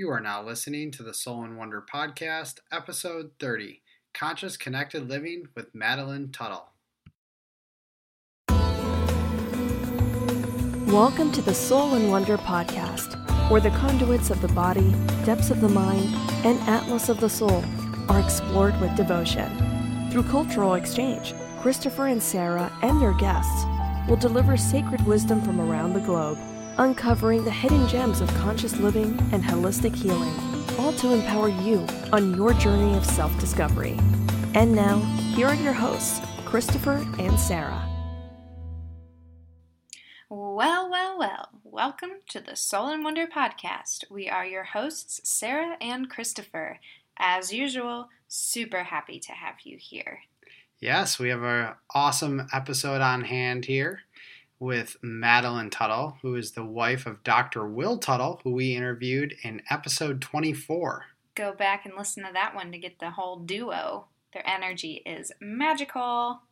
You are now listening to the Soul and Wonder Podcast, Episode 30 Conscious Connected Living with Madeleine Tuttle. Welcome to the Soul and Wonder Podcast, where the conduits of the body, depths of the mind, and atlas of the soul are explored with devotion. Through cultural exchange, Christopher and Sara and their guests will deliver sacred wisdom from around the globe, uncovering the hidden gems of conscious living and holistic healing, all to empower you on your journey of self discovery. And now, here are your hosts, Christopher and Sara. Well, well, well. Welcome to the Soul and Wonder podcast. We are your hosts, Sara and Christopher. As usual, super happy to have you here. Yes, we have an awesome episode on hand here with Madeleine Tuttle, who is the wife of Dr. Will Tuttle, who we interviewed in episode 24. Go back and listen to that one to get the whole duo. Their energy is magical.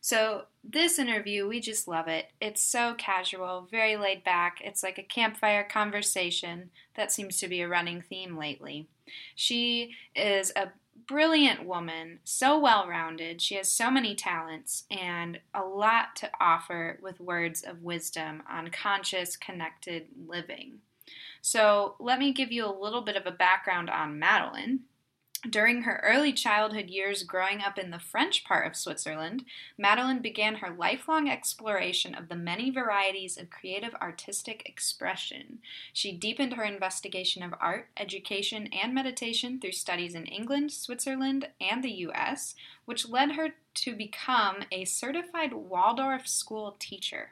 So, this interview, we just love it. It's so casual, very laid back. It's like a campfire conversation. That seems to be a running theme lately. She is a brilliant woman, so well rounded. She has so many talents and a lot to offer with words of wisdom on conscious, connected living. So, let me give you a little bit of a background on Madeleine. During her early childhood years growing up in the French part of Switzerland, Madeleine began her lifelong exploration of the many varieties of creative artistic expression. She deepened her investigation of art, education, and meditation through studies in England, Switzerland, and the US, which led her to become a certified Waldorf school teacher.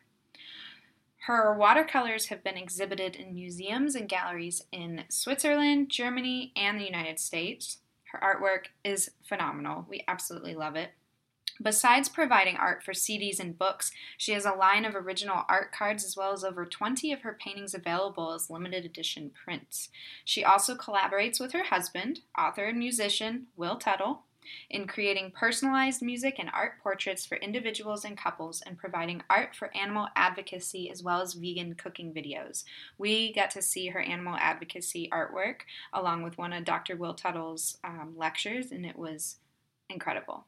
Her watercolors have been exhibited in museums and galleries in Switzerland, Germany, and the United States. Her artwork is phenomenal. We absolutely love it. Besides providing art for CDs and books, she has a line of original art cards as well as over 20 of her paintings available as limited edition prints. She also collaborates with her husband, author and musician Will Tuttle, in creating personalized music and art portraits for individuals and couples and providing art for animal advocacy as well as vegan cooking videos. We got to see her animal advocacy artwork along with one of Dr. Will Tuttle's um, lectures, and it was incredible.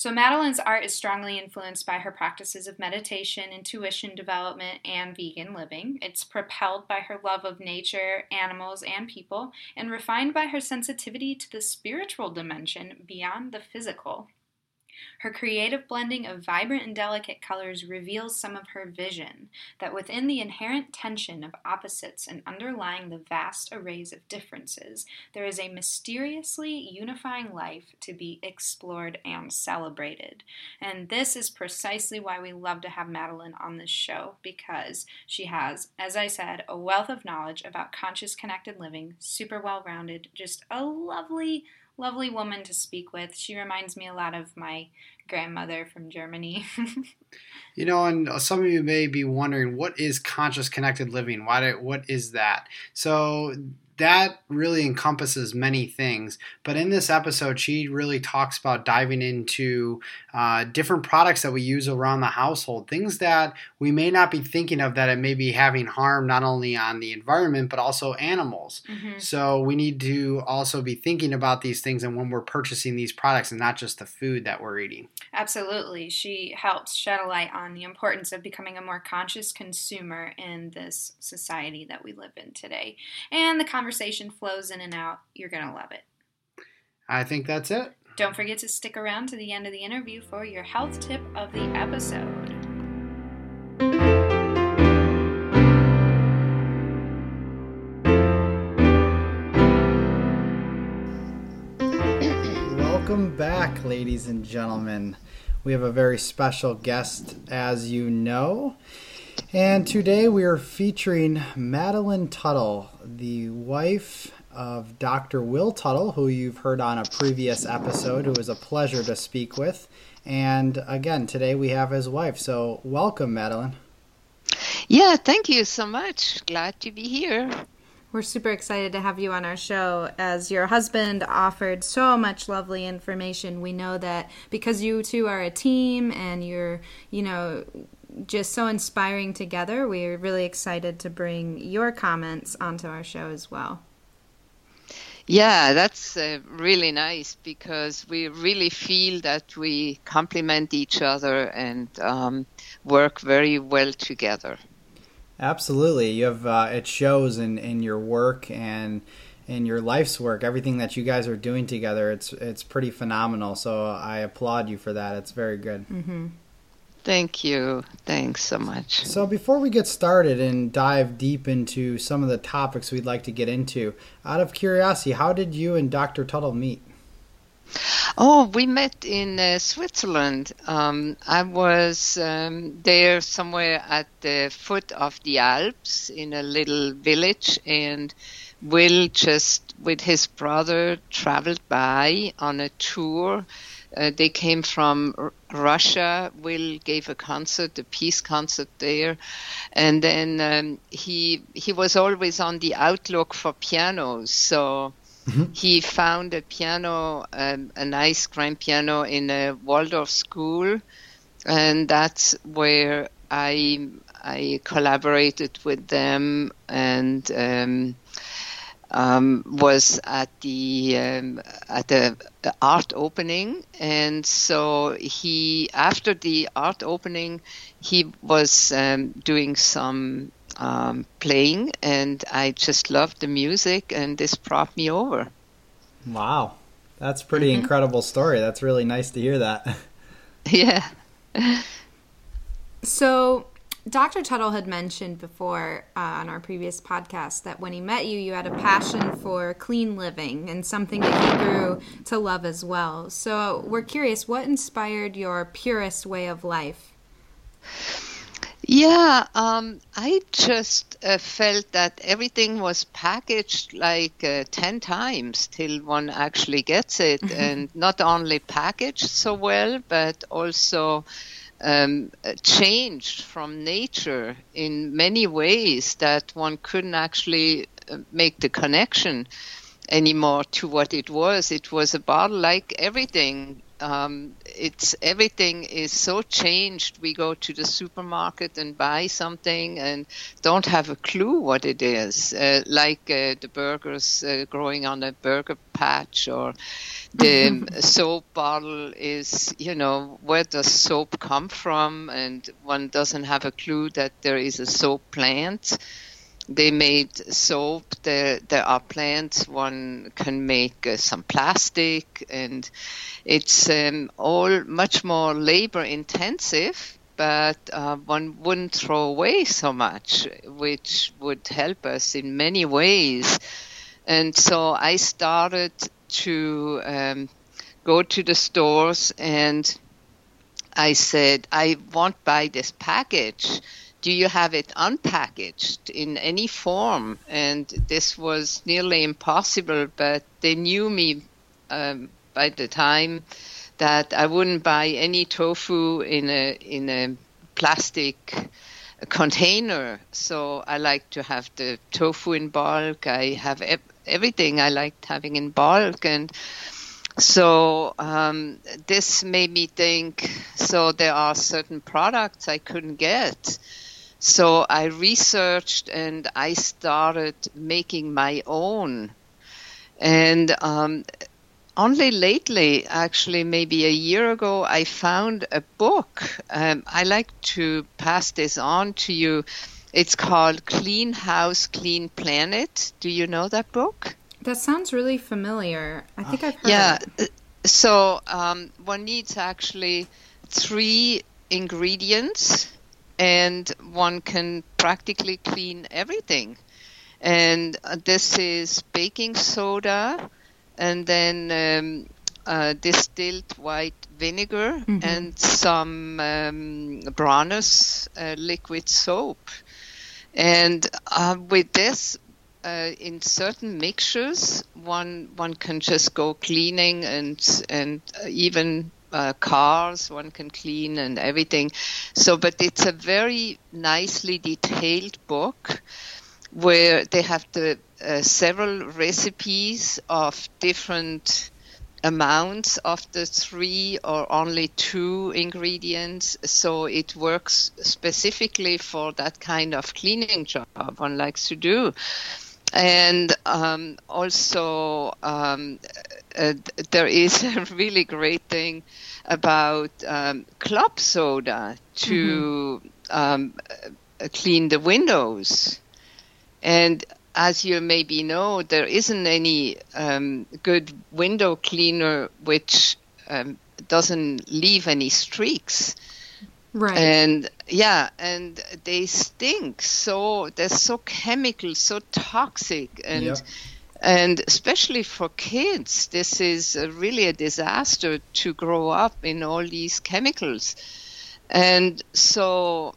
So, Madeleine's art is strongly influenced by her practices of meditation, intuition development, and vegan living. It's propelled by her love of nature, animals, and people, and refined by her sensitivity to the spiritual dimension beyond the physical. Her creative blending of vibrant and delicate colors reveals some of her vision that within the inherent tension of opposites and underlying the vast arrays of differences, there is a mysteriously unifying life to be explored and celebrated. And this is precisely why we love to have Madeleine on this show because she has, as I said, a wealth of knowledge about conscious connected living, super well rounded, just a lovely lovely woman to speak with. She reminds me a lot of my grandmother from Germany. you know, and some of you may be wondering what is conscious connected living? Why do, what is that? So that really encompasses many things. But in this episode, she really talks about diving into uh, different products that we use around the household, things that we may not be thinking of that it may be having harm not only on the environment but also animals. Mm-hmm. So we need to also be thinking about these things and when we're purchasing these products and not just the food that we're eating. Absolutely. She helps shed a light on the importance of becoming a more conscious consumer in this society that we live in today. And the conversation conversation flows in and out. You're going to love it. I think that's it. Don't forget to stick around to the end of the interview for your health tip of the episode. Welcome back, ladies and gentlemen. We have a very special guest, as you know. And today we are featuring Madeleine Tuttle, the wife of Dr. Will Tuttle, who you've heard on a previous episode, who was a pleasure to speak with. And again, today we have his wife. So, welcome, Madeleine. Yeah, thank you so much. Glad to be here. We're super excited to have you on our show as your husband offered so much lovely information. We know that because you two are a team and you're, you know, just so inspiring together. We're really excited to bring your comments onto our show as well. Yeah, that's uh, really nice because we really feel that we complement each other and um, work very well together. Absolutely, you have uh, it shows in in your work and in your life's work, everything that you guys are doing together. It's it's pretty phenomenal. So I applaud you for that. It's very good. Mm-hmm. Thank you. Thanks so much. So, before we get started and dive deep into some of the topics we'd like to get into, out of curiosity, how did you and Dr. Tuttle meet? Oh, we met in uh, Switzerland. Um, I was um, there somewhere at the foot of the Alps in a little village, and Will just with his brother traveled by on a tour uh, they came from R- Russia. Will gave a concert, a peace concert there, and then um, he he was always on the outlook for pianos. So mm-hmm. he found a piano, um, a nice grand piano in a Waldorf school, and that's where I I collaborated with them and. Um, um, was at the um, at the art opening, and so he after the art opening, he was um, doing some um, playing, and I just loved the music, and this brought me over. Wow, that's pretty mm-hmm. incredible story. That's really nice to hear that. Yeah. So Dr. Tuttle had mentioned before uh, on our previous podcast that when he met you, you had a passion for clean living and something that he grew to love as well. So we're curious, what inspired your purest way of life? Yeah, um, I just uh, felt that everything was packaged like uh, 10 times till one actually gets it. and not only packaged so well, but also um, changed from nature in many ways that one couldn't actually uh, make the connection anymore to what it was. It was a bottle like everything um, it's everything is so changed. We go to the supermarket and buy something and don't have a clue what it is, uh, like uh, the burgers uh, growing on a burger patch or the soap bottle is, you know, where does soap come from? And one doesn't have a clue that there is a soap plant they made soap. There, there are plants. One can make uh, some plastic, and it's um, all much more labor intensive. But uh, one wouldn't throw away so much, which would help us in many ways. And so I started to um, go to the stores and I said, I won't buy this package do you have it unpackaged in any form? And this was nearly impossible, but they knew me um, by the time that I wouldn't buy any tofu in a in a plastic container. So I like to have the tofu in bulk. I have everything I liked having in bulk, and so um, this made me think. So there are certain products I couldn't get so I researched and I started making my own. And um, only lately, actually, maybe a year ago, I found a book. Um, I like to pass this on to you. It's called Clean House, Clean Planet. Do you know that book? That sounds really familiar. I think I've heard. Yeah. So um, one needs actually three ingredients and one can practically clean everything. And uh, this is baking soda, and then um, uh, distilled white vinegar, mm-hmm. and some um, Bronner's uh, liquid soap. And uh, with this, uh, in certain mixtures, one one can just go cleaning and and even uh, cars one can clean and everything. So, but it's a very nicely detailed book where they have the uh, several recipes of different amounts of the three or only two ingredients so it works specifically for that kind of cleaning job one likes to do and um, also um, uh, there is a really great thing about um, club soda to mm-hmm. uh, clean the windows. And as you maybe know, there isn't any um, good window cleaner which um, doesn't leave any streaks. Right. And yeah, and they stink. So they're so chemical, so toxic, and yep. and especially for kids, this is really a disaster to grow up in all these chemicals. And so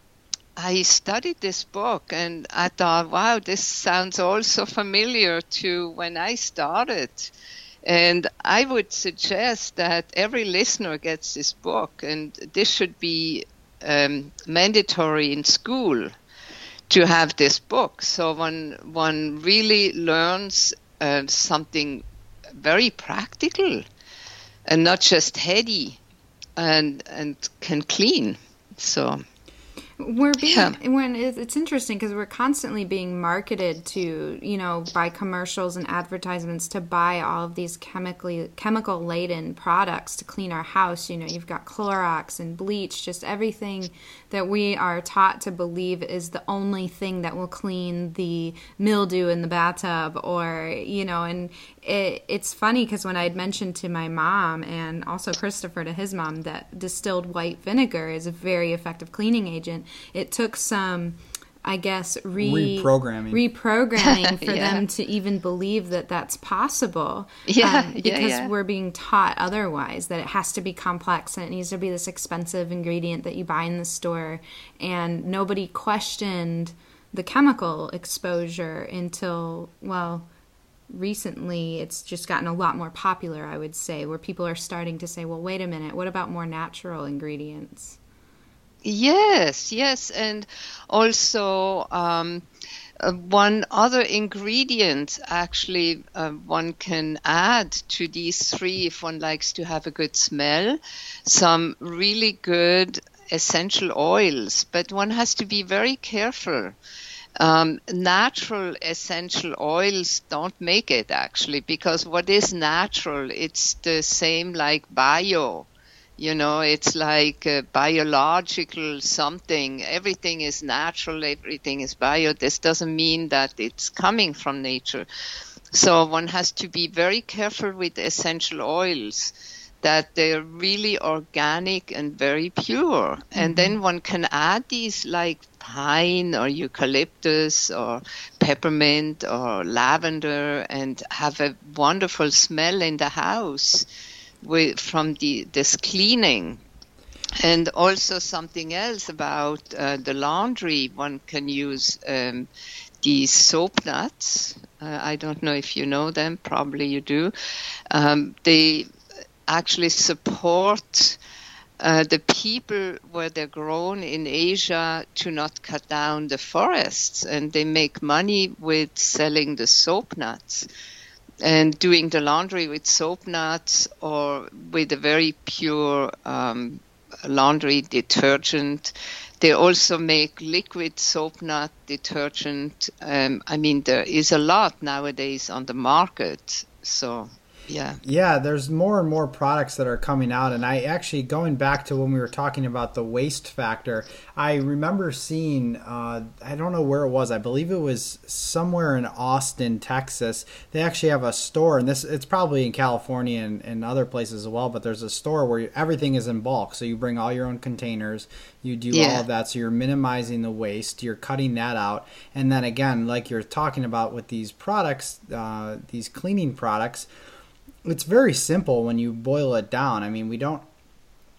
I studied this book and I thought, wow, this sounds also familiar to when I started. And I would suggest that every listener gets this book, and this should be um, mandatory in school to have this book. So one one really learns uh, something very practical and not just heady, and and can clean. So we're being yeah. when it's interesting because we're constantly being marketed to you know by commercials and advertisements to buy all of these chemically chemical laden products to clean our house you know you've got Clorox and bleach just everything that we are taught to believe is the only thing that will clean the mildew in the bathtub or you know and it, it's funny because when I had mentioned to my mom and also Christopher to his mom that distilled white vinegar is a very effective cleaning agent, it took some. I guess re- reprogramming reprogramming for yeah. them to even believe that that's possible. Yeah, um, because yeah, yeah. we're being taught otherwise that it has to be complex and it needs to be this expensive ingredient that you buy in the store, and nobody questioned the chemical exposure until well recently it's just gotten a lot more popular, I would say, where people are starting to say, well, wait a minute, what about more natural ingredients? Yes, yes. And also, um, uh, one other ingredient actually uh, one can add to these three if one likes to have a good smell some really good essential oils but one has to be very careful um, natural essential oils don't make it actually because what is natural it's the same like bio you know it's like biological something everything is natural everything is bio this doesn't mean that it's coming from nature so one has to be very careful with essential oils that they're really organic and very pure. Mm-hmm. And then one can add these like pine or eucalyptus or peppermint or lavender and have a wonderful smell in the house with, from the, this cleaning. And also something else about uh, the laundry, one can use um, these soap nuts. Uh, I don't know if you know them, probably you do. Um, they actually support uh, the people where they're grown in Asia to not cut down the forests, and they make money with selling the soap nuts and doing the laundry with soap nuts or with a very pure um, laundry detergent. They also make liquid soap nut detergent. Um, I mean, there is a lot nowadays on the market. So yeah. Yeah there's more and more products that are coming out and i actually going back to when we were talking about the waste factor i remember seeing uh, i don't know where it was i believe it was somewhere in austin texas. They actually have a store and this it's probably in california and, and other places as well but there's a store where you, everything is in bulk. So you bring all your own containers you do yeah. all of that so you're minimizing the waste you're cutting that out. And then again like you're talking about with these products uh, these cleaning products it's very simple when you boil it down. I mean, we don't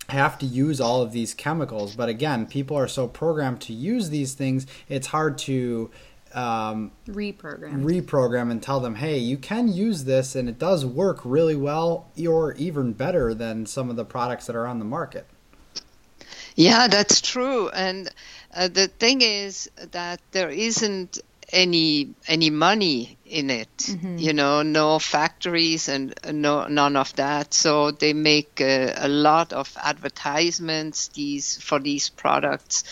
have to use all of these chemicals, but again, people are so programmed to use these things, it's hard to um, reprogram. reprogram and tell them hey you can use this and it does work really well or even better than some of the products that are on the market. Yeah that's true. And uh, the thing is that there isn't any any money in it mm-hmm. you know no factories and no none of that so they make uh, a lot of advertisements these for these products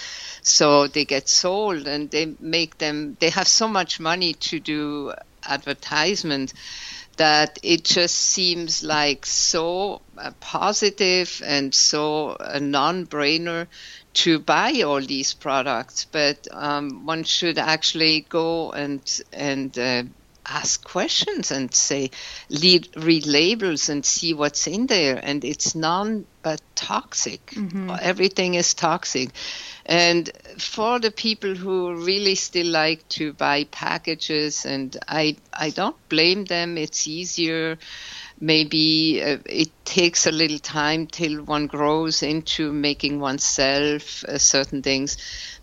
so they get sold and they make them they have so much money to do advertisement that it just seems like so uh, positive and so a non-brainer to buy all these products, but um, one should actually go and and uh, ask questions and say read, read labels and see what's in there, and it's none but toxic. Mm-hmm. Everything is toxic, and for the people who really still like to buy packages, and I I don't blame them. It's easier maybe uh, it takes a little time till one grows into making oneself uh, certain things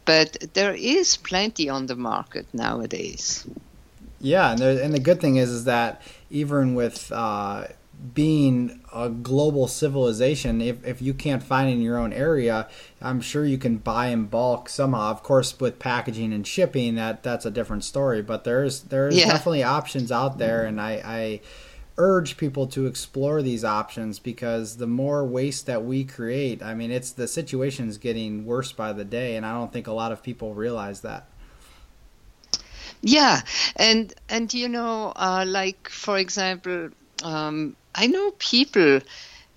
but there is plenty on the market nowadays yeah and, and the good thing is is that even with uh, being a global civilization if, if you can't find in your own area i'm sure you can buy in bulk somehow of course with packaging and shipping that that's a different story but there's there's yeah. definitely options out there and i i urge people to explore these options because the more waste that we create, I mean, it's the situation is getting worse by the day, and I don't think a lot of people realize that. Yeah, and and you know, uh, like for example, um, I know people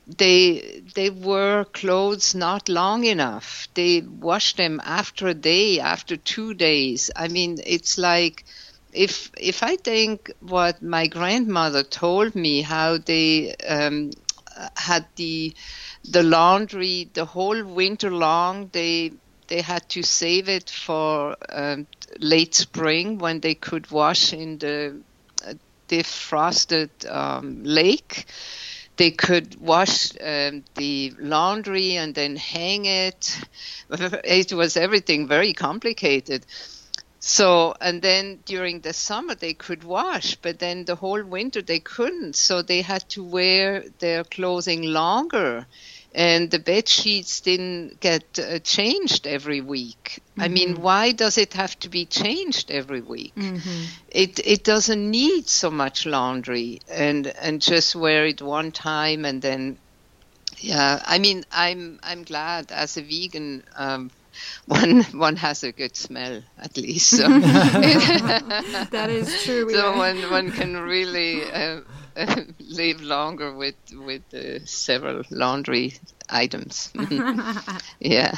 they they wear clothes not long enough. They wash them after a day, after two days. I mean, it's like if if I think what my grandmother told me, how they um, had the the laundry the whole winter long, they they had to save it for um, late spring when they could wash in the uh, defrosted um, lake. They could wash um, the laundry and then hang it. It was everything very complicated. So, and then during the summer they could wash, but then the whole winter they couldn't. So they had to wear their clothing longer. And the bed sheets didn't get uh, changed every week. Mm-hmm. I mean, mm-hmm. why does it have to be changed every week? Mm-hmm. It it doesn't need so much laundry, and and just wear it one time and then yeah, I mean, I'm I'm glad as a vegan. Um, one one has a good smell at least. So. that is true. So one one can really uh, live longer with with uh, several laundry items. yeah.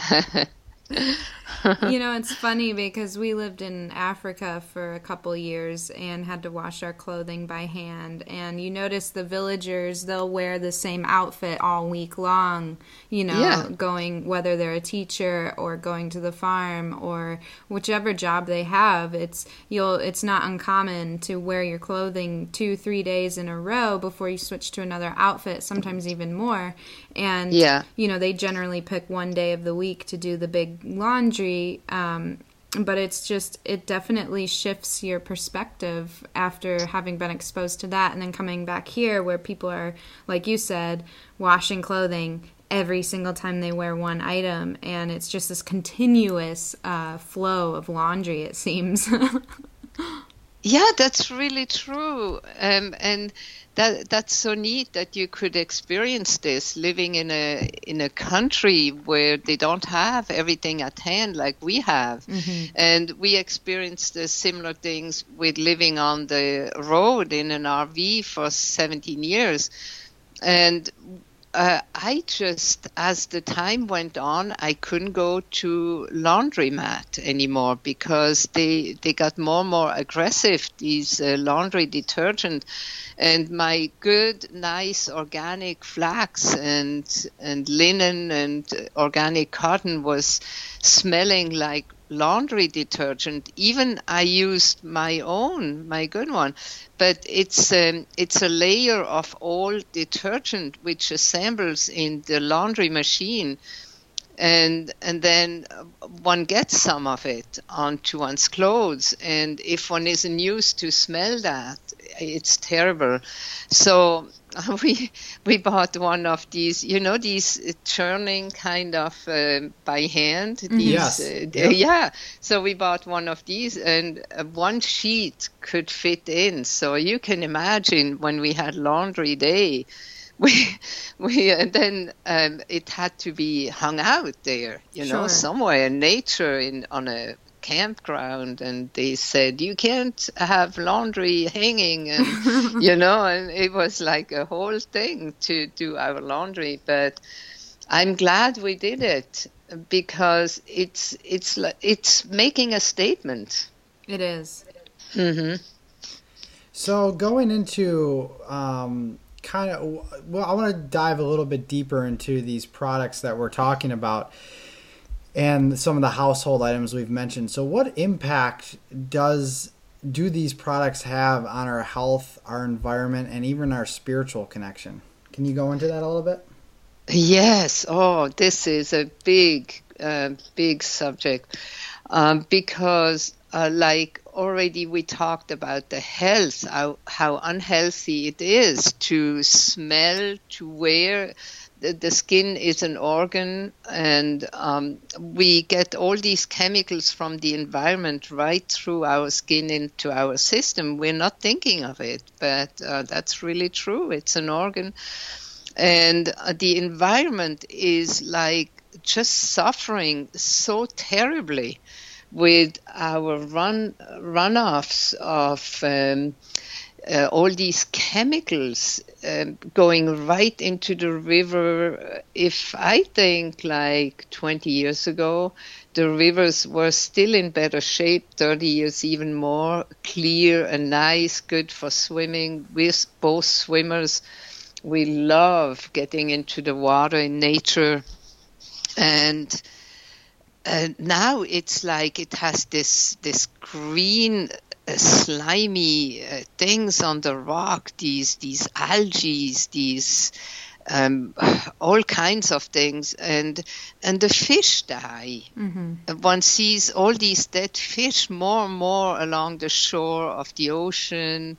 You know, it's funny because we lived in Africa for a couple years and had to wash our clothing by hand. And you notice the villagers, they'll wear the same outfit all week long, you know, yeah. going, whether they're a teacher or going to the farm or whichever job they have. It's, you'll, it's not uncommon to wear your clothing two, three days in a row before you switch to another outfit, sometimes even more. And, yeah. you know, they generally pick one day of the week to do the big laundry um, but it's just it definitely shifts your perspective after having been exposed to that and then coming back here where people are like you said washing clothing every single time they wear one item. And it's just this continuous uh, flow of laundry it seems. Yeah that's really true. Um, and that that's so neat that you could experience this living in a in a country where they don't have everything at hand like we have mm-hmm. and we experienced the similar things with living on the road in an RV for 17 years and uh, I just, as the time went on, I couldn't go to laundromat anymore because they they got more and more aggressive. These uh, laundry detergent, and my good, nice organic flax and and linen and organic cotton was smelling like laundry detergent. Even I used my own, my good one, but it's um, it's a layer of all detergent which assembles in the laundry machine, and and then one gets some of it onto one's clothes. And if one isn't used to smell that, it's terrible. So we we bought one of these, you know, these churning kind of uh, by hand. Mm-hmm. These, yes. Uh, yep. Yeah. So we bought one of these, and uh, one sheet could fit in. So you can imagine when we had laundry day. We, we, and then um, it had to be hung out there, you know, sure. somewhere in nature, in on a campground and they said you can't have laundry hanging and you know and it was like a whole thing to do our laundry but i'm glad we did it because it's it's it's making a statement it is. Mm-hmm. So going into um, kind of, well, I want to dive a little bit deeper into these products that we're talking about and some of the household items we've mentioned. So, what impact does do these products have on our health, our environment, and even our spiritual connection? Can you go into that a little bit? Yes. Oh, this is a big, uh, big subject um, because uh, like already we talked about the health, how, how unhealthy it is to smell, to wear. The, skin is an organ, and um, we get all these chemicals from the environment right through our skin into our system. We're not thinking of it, but uh, that's really true. It's an organ. And uh, the environment is like just suffering so terribly with our run runoffs of um, uh, all these chemicals um, going right into the river. If I think like 20 years ago, the rivers were still in better shape, 30 years even more clear and nice, good for swimming. We're both swimmers. We love getting into the water in nature. And uh, now it's like it has this this green slimy uh, things on the rock these these algae these um, all kinds of things and and the fish die mm-hmm. one sees all these dead fish more and more along the shore of the ocean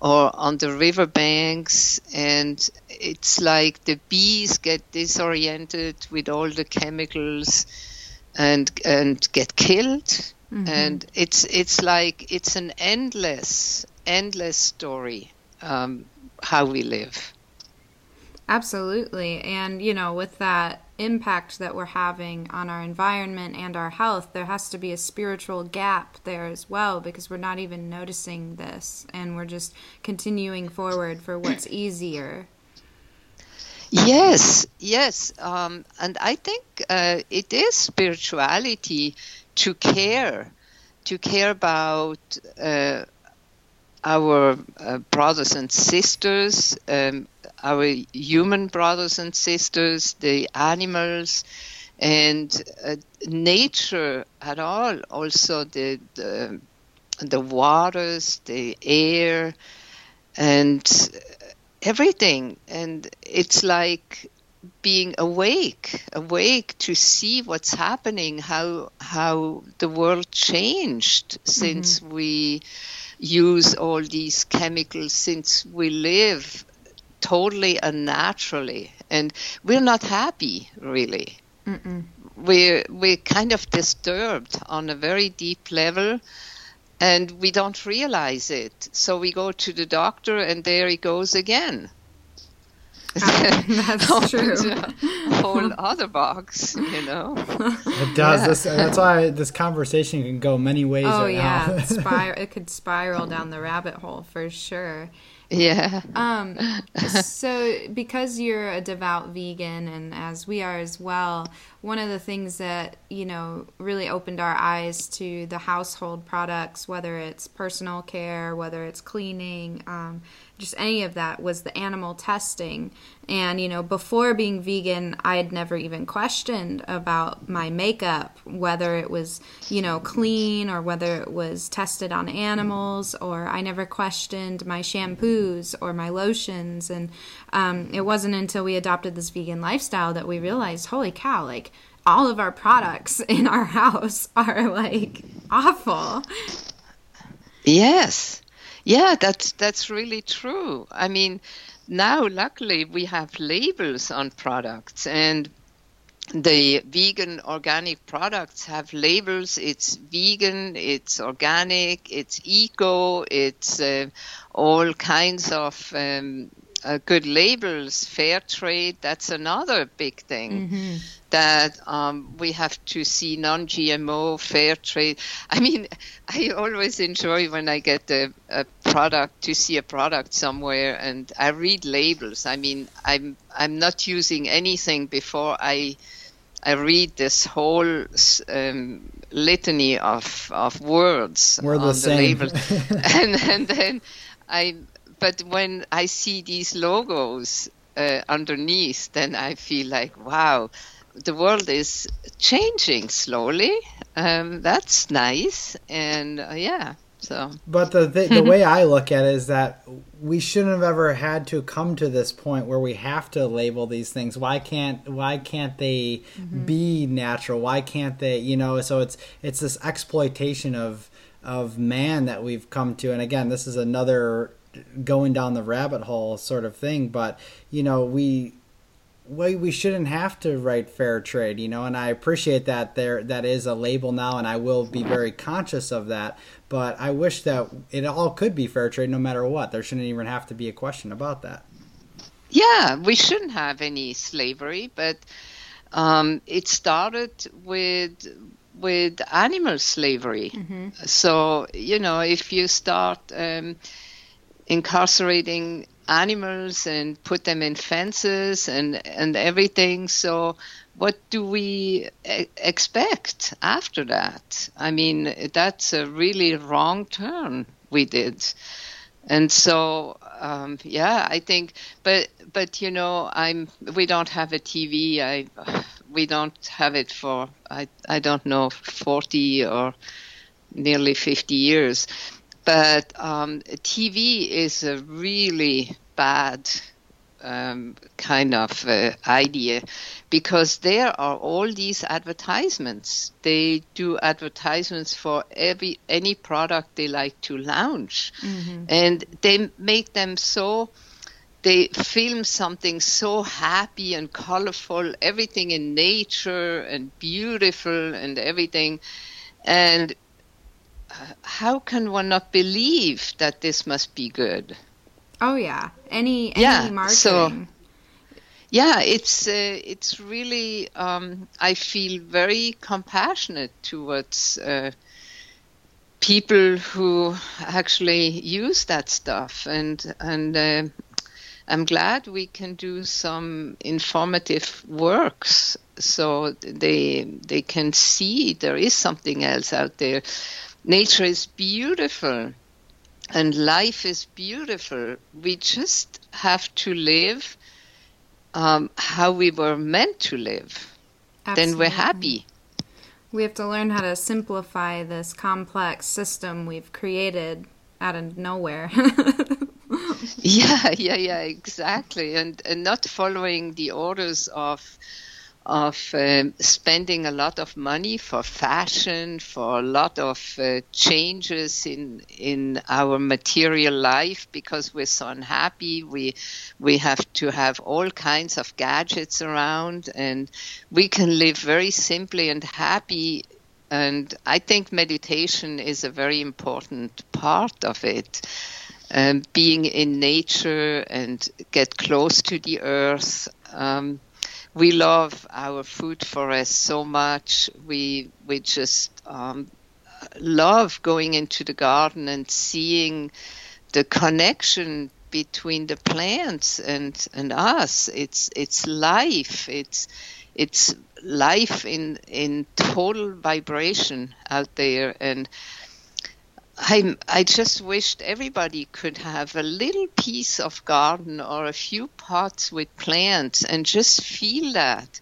or on the riverbanks and it's like the bees get disoriented with all the chemicals and and get killed mm-hmm. and it's it's like it's an endless endless story um, how we live. Absolutely. And you know with that impact that we're having on our environment and our health there has to be a spiritual gap there as well because we're not even noticing this and we're just continuing forward for what's easier. Yes, yes, um, and I think uh, it is spirituality to care, to care about uh, our uh, brothers and sisters, um, our human brothers and sisters, the animals, and uh, nature at all. Also the, the the waters, the air, and everything and it's like being awake awake to see what's happening how how the world changed since mm-hmm. we use all these chemicals since we live totally unnaturally and we're not happy really Mm-mm. we're we're kind of disturbed on a very deep level and we don't realize it. So we go to the doctor, and there he goes again. that's true. A whole other box, you know. It does. Yeah. This, that's why this conversation can go many ways. Oh right yeah, Spir- it could spiral down the rabbit hole for sure. Yeah. Um. So because you're a devout vegan, and as we are as well, one of the things that you know really opened our eyes to the household products, whether it's personal care, whether it's cleaning, um, just any of that, was the animal testing. And you know, before being vegan, I had never even questioned about my makeup, whether it was you know clean or whether it was tested on animals, or I never questioned my shampoos or my lotions. And um, it wasn't until we adopted this vegan lifestyle that we realized, holy cow, like all of our products in our house are like awful. Yes. Yeah, that's that's really true. I mean, now luckily we have labels on products and the vegan organic products have labels it's vegan it's organic it's eco it's uh, all kinds of um, uh, good labels, fair trade, that's another big thing. Mm-hmm. That um, we have to see non GMO, fair trade. I mean, I always enjoy when I get a, a, product to see a product somewhere and I read labels. I mean, I'm I'm not using anything before I I read this whole um, litany of of words We're on the, the label, and and then I but when I see these logos uh, underneath, then I feel like, wow, the world is changing slowly. Um, that's nice, and uh, yeah. So. But the th- the way I look at it is that we shouldn't have ever had to come to this point where we have to label these things. Why can't why can't they mm-hmm. be natural? Why can't they? You know, so it's it's this exploitation of of man that we've come to. And again, this is another going down the rabbit hole sort of thing. But you know, we we we shouldn't have to write fair trade, you know. And I appreciate that there that is a label now, and I will be very conscious of that. But I wish that it all could be fair trade, no matter what. There shouldn't even have to be a question about that. Yeah, we shouldn't have any slavery, but um, it started with with animal slavery. Mm-hmm. So you know, if you start um, incarcerating animals and put them in fences and and everything. So what do we e- expect after that? I mean, that's a really wrong turn we did. And so, um, yeah, I think, but but you know, I'm we don't have a TV. I we don't have it for I I don't know forty or nearly fifty years. But um, TV is a really bad um, kind of uh, idea because there are all these advertisements. They do advertisements for every any product they like to launch, mm-hmm. and they make them so. They film something so happy and colorful, everything in nature and beautiful and everything, and how can one not believe that this must be good? Oh yeah, any any yeah, marketing. So, yeah, it's uh, it's really um, I feel very compassionate towards uh, people who actually use that stuff, and and uh, I'm glad we can do some informative works so they they can see there is something else out there nature is beautiful and life is beautiful. We just have to live um, how we were meant to live. Absolutely. Then we're happy. We have to learn how to simplify this complex system we've created out of nowhere. yeah, yeah, yeah, exactly. And, and not following the orders of of um, spending a lot of money for fashion, for a lot of uh, changes in in our material life because we're so unhappy. We we have to have all kinds of gadgets around, and we can live very simply and happy. And I think meditation is a very important part of it. Um, being in nature and get close to the earth. Um, we love our food forest so much. We we just um, love going into the garden and seeing the connection between the plants and and us. It's it's life. It's it's life in in total vibration out there and I, I just wished everybody could have a little piece of garden or a few pots with plants and just feel that.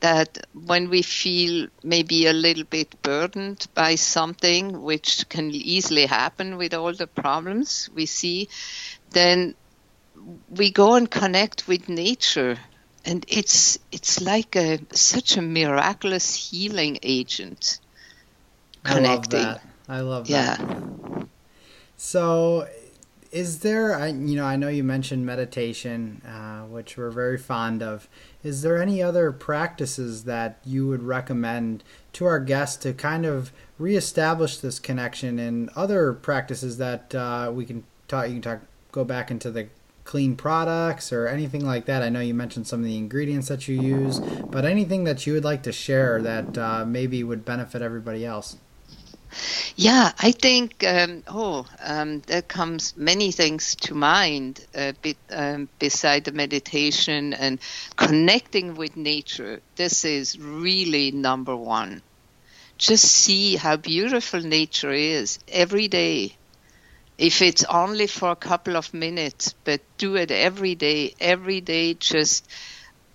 That when we feel maybe a little bit burdened by something, which can easily happen with all the problems we see, then we go and connect with nature and it's it's like a such a miraculous healing agent connecting I love that. Yeah. So, is there, I, you know, I know you mentioned meditation, uh, which we're very fond of. Is there any other practices that you would recommend to our guests to kind of reestablish this connection and other practices that uh, we can talk, you can talk, go back into the clean products or anything like that? I know you mentioned some of the ingredients that you use, but anything that you would like to share that uh, maybe would benefit everybody else? Yeah, I think um, oh, um, there comes many things to mind uh, be, um, beside the meditation and connecting with nature. This is really number one. Just see how beautiful nature is every day. If it's only for a couple of minutes, but do it every day. Every day, just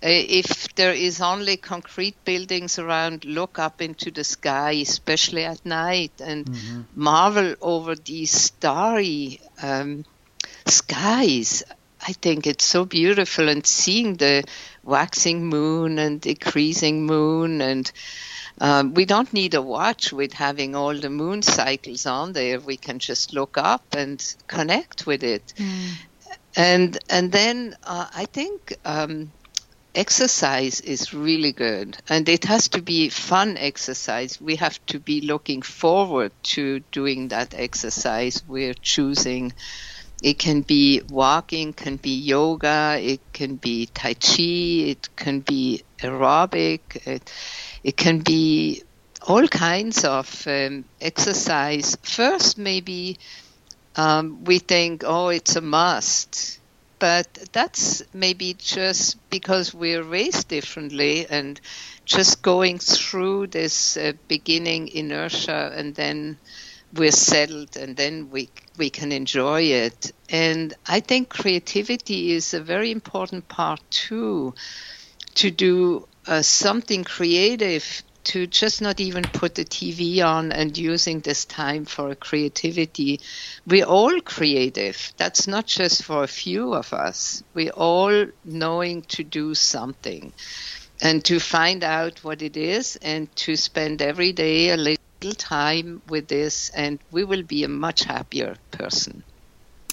if there is only concrete buildings around, look up into the sky, especially at night, and mm-hmm. marvel over these starry um, skies. I think it's so beautiful, and seeing the waxing moon and decreasing moon, and um, we don't need a watch with having all the moon cycles on there. We can just look up and connect with it. Mm. And and then uh, I think um, exercise is really good and it has to be fun exercise. We have to be looking forward to doing that exercise. We're choosing it can be walking can be yoga it can be tai chi it can be aerobic it, it can be all kinds of um, exercise. First maybe um, we think oh it's a must but that's maybe just because we're raised differently and just going through this uh, beginning inertia and then we're settled and then we we can enjoy it. And i think creativity is a very important part too to do uh, something creative to just not even put the TV on and using this time for creativity. We're all creative. That's not just for a few of us. We're all knowing to do something and to find out what it is and to spend every day a little time with this and we will be a much happier person.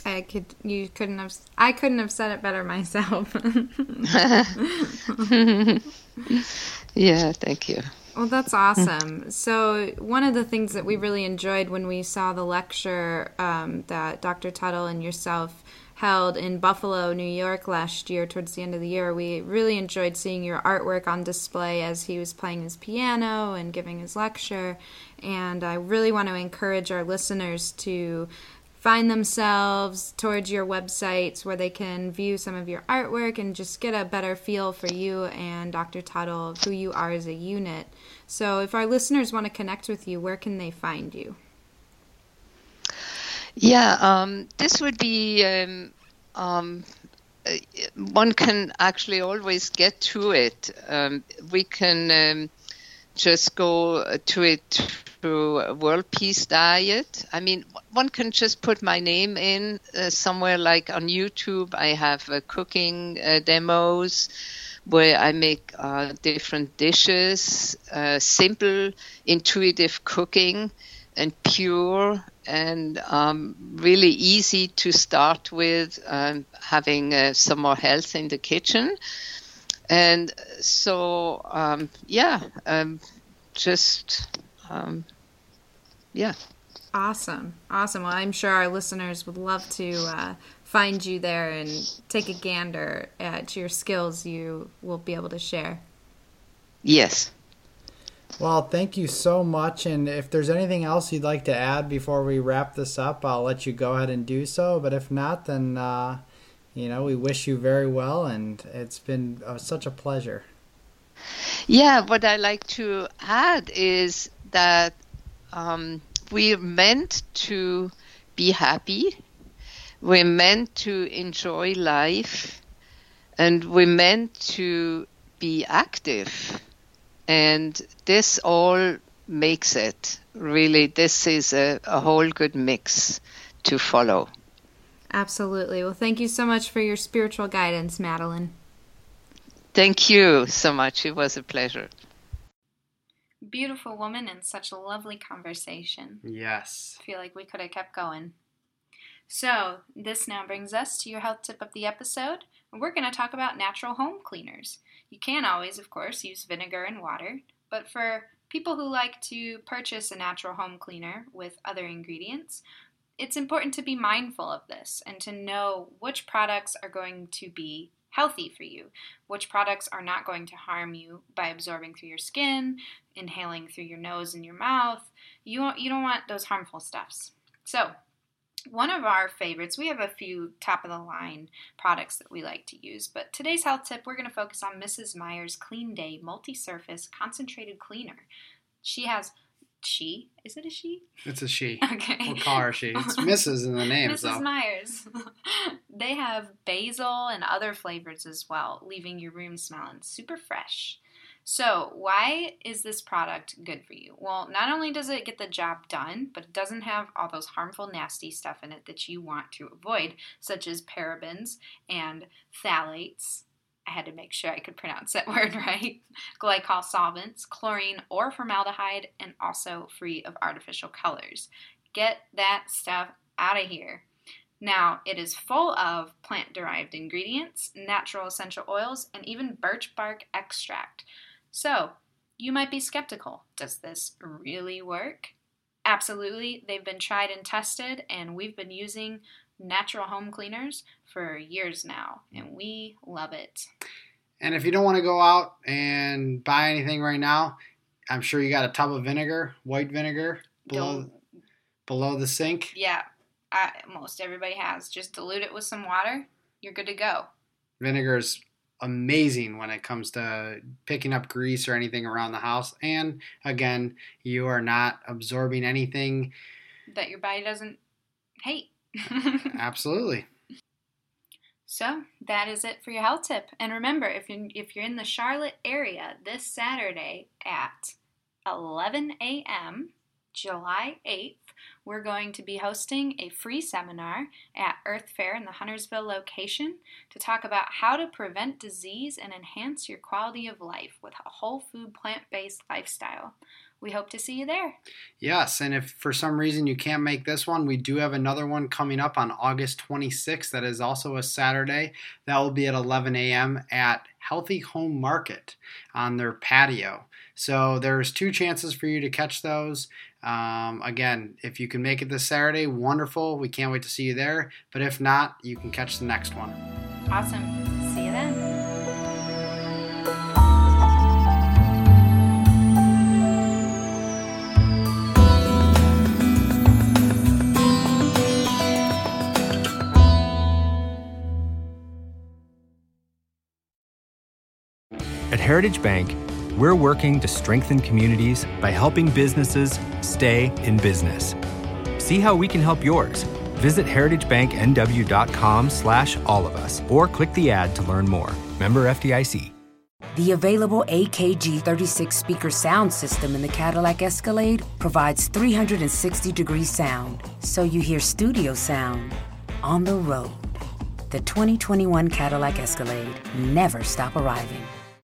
I could you couldn't have I couldn't have said it better myself. yeah, thank you. Well, that's awesome. so, one of the things that we really enjoyed when we saw the lecture um, that Dr. Tuttle and yourself held in Buffalo, New York last year, towards the end of the year, we really enjoyed seeing your artwork on display as he was playing his piano and giving his lecture. And I really want to encourage our listeners to find themselves towards your websites where they can view some of your artwork and just get a better feel for you and Dr. Tuttle, who you are as a unit. So, if our listeners want to connect with you, where can they find you? Yeah, um, this would be. Um, um, uh, one can actually always get to it. Um, we can um, just go to it through World Peace Diet. I mean, one can just put my name in uh, somewhere like on YouTube. I have uh, cooking uh, demos where I make uh, different dishes, uh, simple, intuitive cooking, and pure and um, really easy to start with, um, having uh, some more health in the kitchen. And so, um, yeah, um, just um, yeah. Awesome. Awesome. Well, I'm sure our listeners would love to uh, find you there and take a gander at your skills you will be able to share. Yes. Well, thank you so much. And if there's anything else you'd like to add before we wrap this up, I'll let you go ahead and do so. But if not, then, uh, you know, we wish you very well. And it's been uh, such a pleasure. Yeah, what I like to add is that um, we're meant to be happy. We're meant to enjoy life. And we're meant to be active. And this all makes it really, this is a, a whole good mix to follow. Absolutely. Well, thank you so much for your spiritual guidance, Madeleine. Thank you so much. It was a pleasure. Beautiful woman and such a lovely conversation. Yes. I feel like we could have kept going. So, this now brings us to your health tip of the episode. We're going to talk about natural home cleaners. You can always, of course, use vinegar and water, but for people who like to purchase a natural home cleaner with other ingredients, it's important to be mindful of this and to know which products are going to be healthy for you, which products are not going to harm you by absorbing through your skin, inhaling through your nose and your mouth. You, you don't want those harmful stuffs. So, one of our favorites, we have a few top of the line products that we like to use, but today's health tip, we're going to focus on Mrs. Meyer's Clean Day Multi Surface Concentrated Cleaner. She has she. Is it a she? It's a she. Okay. We'll call her she. It's Mrs. in the name, Mrs. so. Meyer's. they have basil and other flavors as well, leaving your room smelling super fresh. So, why is this product good for you? Well, not only does it get the job done, but it doesn't have all those harmful, nasty stuff in it that you want to avoid, such as parabens and phthalates. I had to make sure I could pronounce that word right. Glycol solvents, chlorine or formaldehyde, and also free of artificial colors. Get that stuff out of here. Now, it is full of plant derived ingredients, natural essential oils, and even birch bark extract. So, you might be skeptical does this really work? Absolutely. They've been tried and tested, and we've been using natural home cleaners for years now, and we love it. And if you don't want to go out and buy anything right now, I'm sure you got a tub of vinegar, white vinegar, below Don't- below the sink. Yeah, I, most everybody has. Just dilute it with some water. You're good to go. Vinegar is amazing when it comes to picking up grease or anything around the house. And again, you are not absorbing anything. That your body doesn't hate. Absolutely. So that is it for your health tip. And remember, if you if you're in the Charlotte area this Saturday at 11 a.m. July 8th, we're going to be hosting a free seminar at Earth Fare in the Huntersville location to talk about how to prevent disease and enhance your quality of life with a whole food plant based lifestyle. We hope to see you there. Yes, and if for some reason you can't make this one, we do have another one coming up on August 26th. That is also a Saturday. That will be at 11 a.m. at Healthy Home Market on their patio. So there's two chances for you to catch those. Um, again, if you can make it this Saturday, wonderful. We can't wait to see you there. But if not, you can catch the next one. Awesome. At Heritage Bank, we're working to strengthen communities by helping businesses stay in business. See how we can help yours. Visit heritagebanknw.com slash all of us or click the ad to learn more. Member FDIC. The available AKG 36 speaker sound system in the Cadillac Escalade provides 360 degree sound, so you hear studio sound on the road. The 2021 Cadillac Escalade never stop arriving.